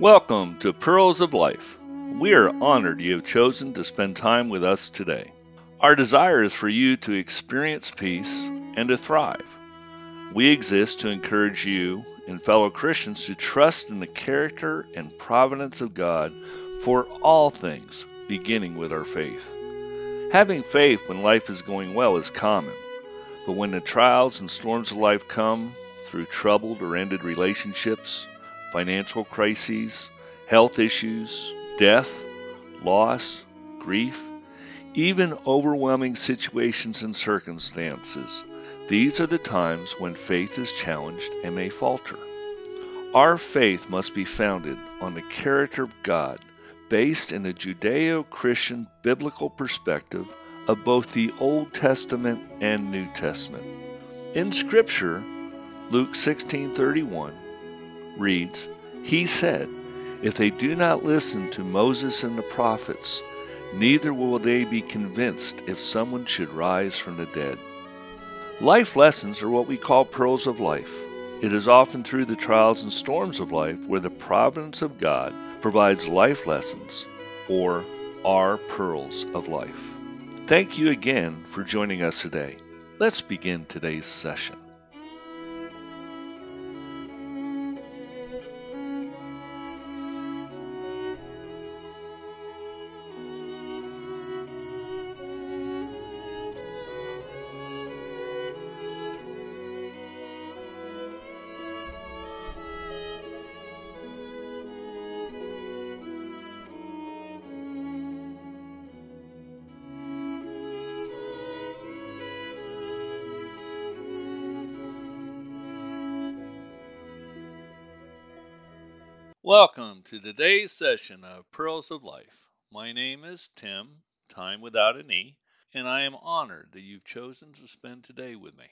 Welcome to Pearls of Life. We are honored you have chosen to spend time with us today. Our desire is for you to experience peace and to thrive. We exist to encourage you and fellow Christians to trust in the character and providence of God for all things, beginning with our faith. Having faith when life is going well is common, but when the trials and storms of life come through troubled or ended relationships, financial crises, health issues, death, loss, grief, even overwhelming situations and circumstances, these are the times when faith is challenged and may falter. Our faith must be founded on the character of God based in a Judeo Christian biblical perspective of both the Old Testament and New Testament. In Scripture, Luke 16:31 reads, He said, If they do not listen to Moses and the prophets, neither will they be convinced if someone should rise from the dead. Life lessons are what we call pearls of life. It is often through the trials and storms of life where the providence of God provides life lessons or our pearls of life. Thank you again for joining us today. Let's begin today's session. Welcome to today's session of Pearls of Life. My name is Tim, time without an E, and I am honored that you've chosen to spend today with me.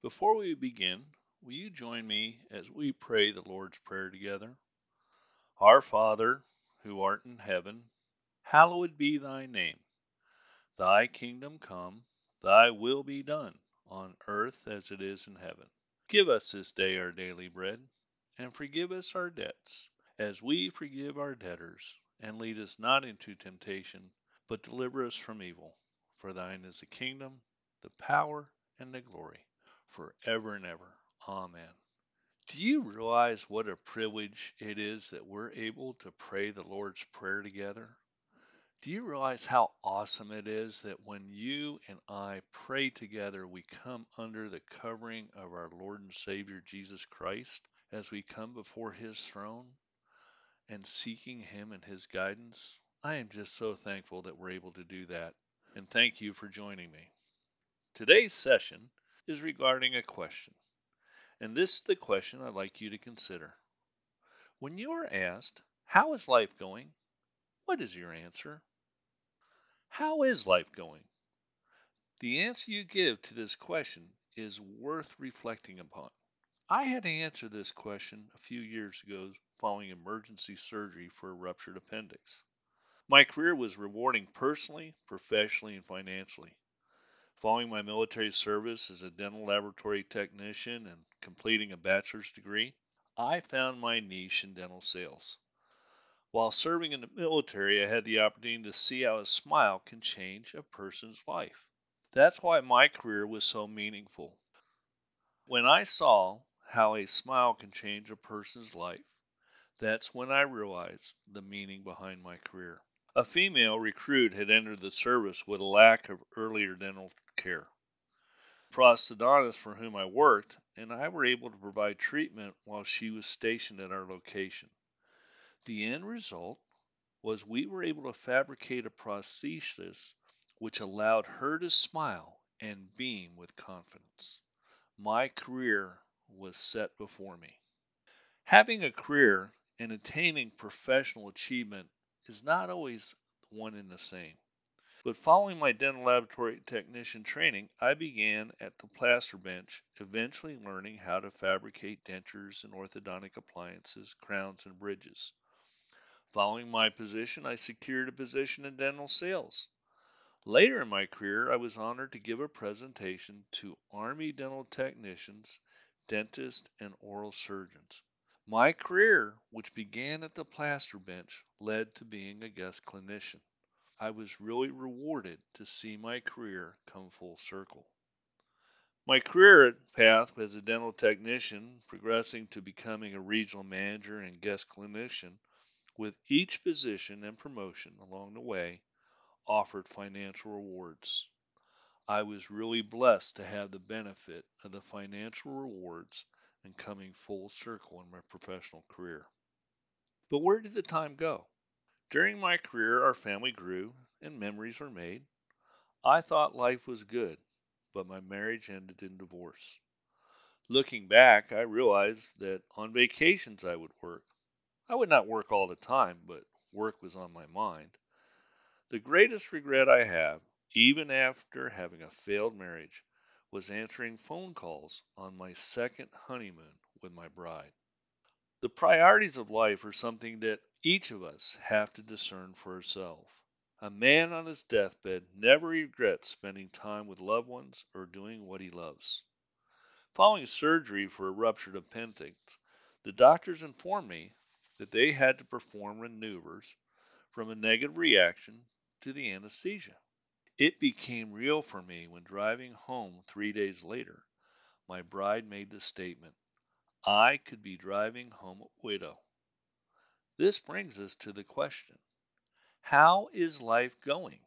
Before we begin, will you join me as we pray the Lord's Prayer together? Our Father, who art in heaven, hallowed be thy name. Thy kingdom come, thy will be done, on earth as it is in heaven. Give us this day our daily bread, and forgive us our debts as we forgive our debtors, and lead us not into temptation, but deliver us from evil. For thine is the kingdom, the power, and the glory, for ever and ever. Amen. Do you realize what a privilege it is that we're able to pray the Lord's Prayer together? Do you realize how awesome it is that when you and I pray together, we come under the covering of our Lord and Savior Jesus Christ as we come before His throne? And seeking Him and His guidance, I am just so thankful that we're able to do that. And thank you for joining me. Today's session is regarding a question. And this is the question I'd like you to consider. When you are asked, How is life going? What is your answer? How is life going? The answer you give to this question is worth reflecting upon. I had to answer this question a few years ago following emergency surgery for a ruptured appendix. My career was rewarding personally, professionally, and financially. Following my military service as a dental laboratory technician and completing a bachelor's degree, I found my niche in dental sales. While serving in the military, I had the opportunity to see how a smile can change a person's life. That's why my career was so meaningful. When I saw how a smile can change a person's life, that's when I realized the meaning behind my career. A female recruit had entered the service with a lack of earlier dental care. Prosthodontist for whom I worked and I were able to provide treatment while she was stationed at our location. The end result was we were able to fabricate a prosthesis which allowed her to smile and beam with confidence. My career was set before me. Having a career and attaining professional achievement is not always one and the same. But following my dental laboratory technician training, I began at the plaster bench, eventually learning how to fabricate dentures and orthodontic appliances, crowns, and bridges. Following my position, I secured a position in dental sales. Later in my career, I was honored to give a presentation to Army dental technicians, dentists, and oral surgeons. My career, which began at the plaster bench, led to being a guest clinician. I was really rewarded to see my career come full circle. My career path as a dental technician, progressing to becoming a regional manager and guest clinician, with each position and promotion along the way, offered financial rewards. I was really blessed to have the benefit of the financial rewards and coming full circle in my professional career. But where did the time go? During my career, our family grew and memories were made. I thought life was good, but my marriage ended in divorce. Looking back, I realized that on vacations I would work. I would not work all the time, but work was on my mind. The greatest regret I have, even after having a failed marriage, was answering phone calls on my second honeymoon with my bride. The priorities of life are something that each of us have to discern for ourselves. A man on his deathbed never regrets spending time with loved ones or doing what he loves. Following surgery for a ruptured appendix, the doctors informed me that they had to perform maneuvers from a negative reaction to the anesthesia. It became real for me when driving home three days later, my bride made the statement, I could be driving home a widow. This brings us to the question How is life going?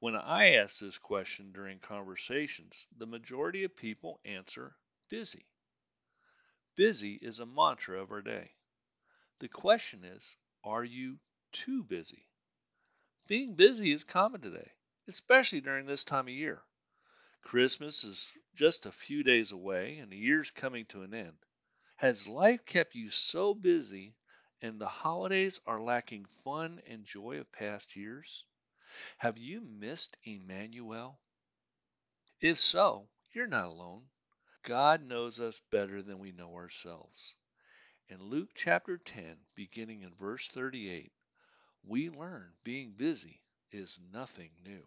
When I ask this question during conversations, the majority of people answer busy. Busy is a mantra of our day. The question is, are you too busy? Being busy is common today especially during this time of year. Christmas is just a few days away and the year's coming to an end. Has life kept you so busy and the holidays are lacking fun and joy of past years? Have you missed Emmanuel? If so, you're not alone. God knows us better than we know ourselves. In Luke chapter 10, beginning in verse 38, we learn being busy is nothing new.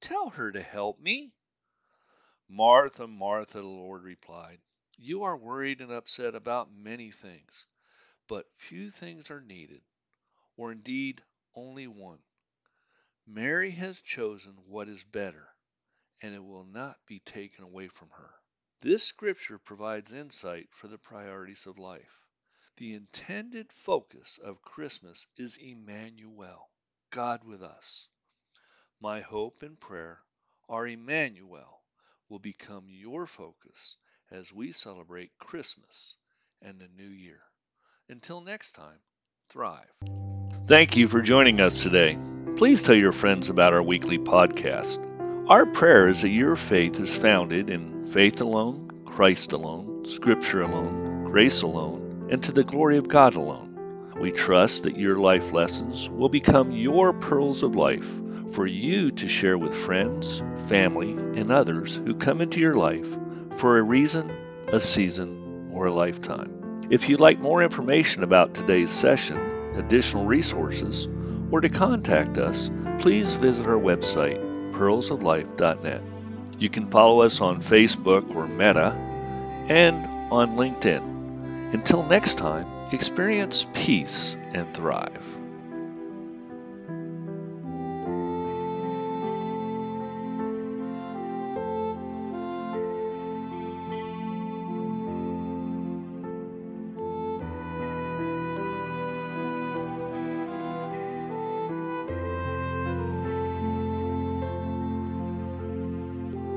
Tell her to help me. Martha, Martha, the Lord replied, You are worried and upset about many things, but few things are needed, or indeed only one. Mary has chosen what is better, and it will not be taken away from her. This scripture provides insight for the priorities of life. The intended focus of Christmas is Emmanuel, God with us. My hope and prayer are Emmanuel will become your focus as we celebrate Christmas and the new year. Until next time, thrive. Thank you for joining us today. Please tell your friends about our weekly podcast. Our prayer is that your faith is founded in faith alone, Christ alone, Scripture alone, grace alone, and to the glory of God alone. We trust that your life lessons will become your pearls of life for you to share with friends, family, and others who come into your life for a reason, a season, or a lifetime. If you'd like more information about today's session, additional resources, or to contact us, please visit our website, pearlsoflife.net. You can follow us on Facebook or Meta and on LinkedIn. Until next time, experience peace and thrive.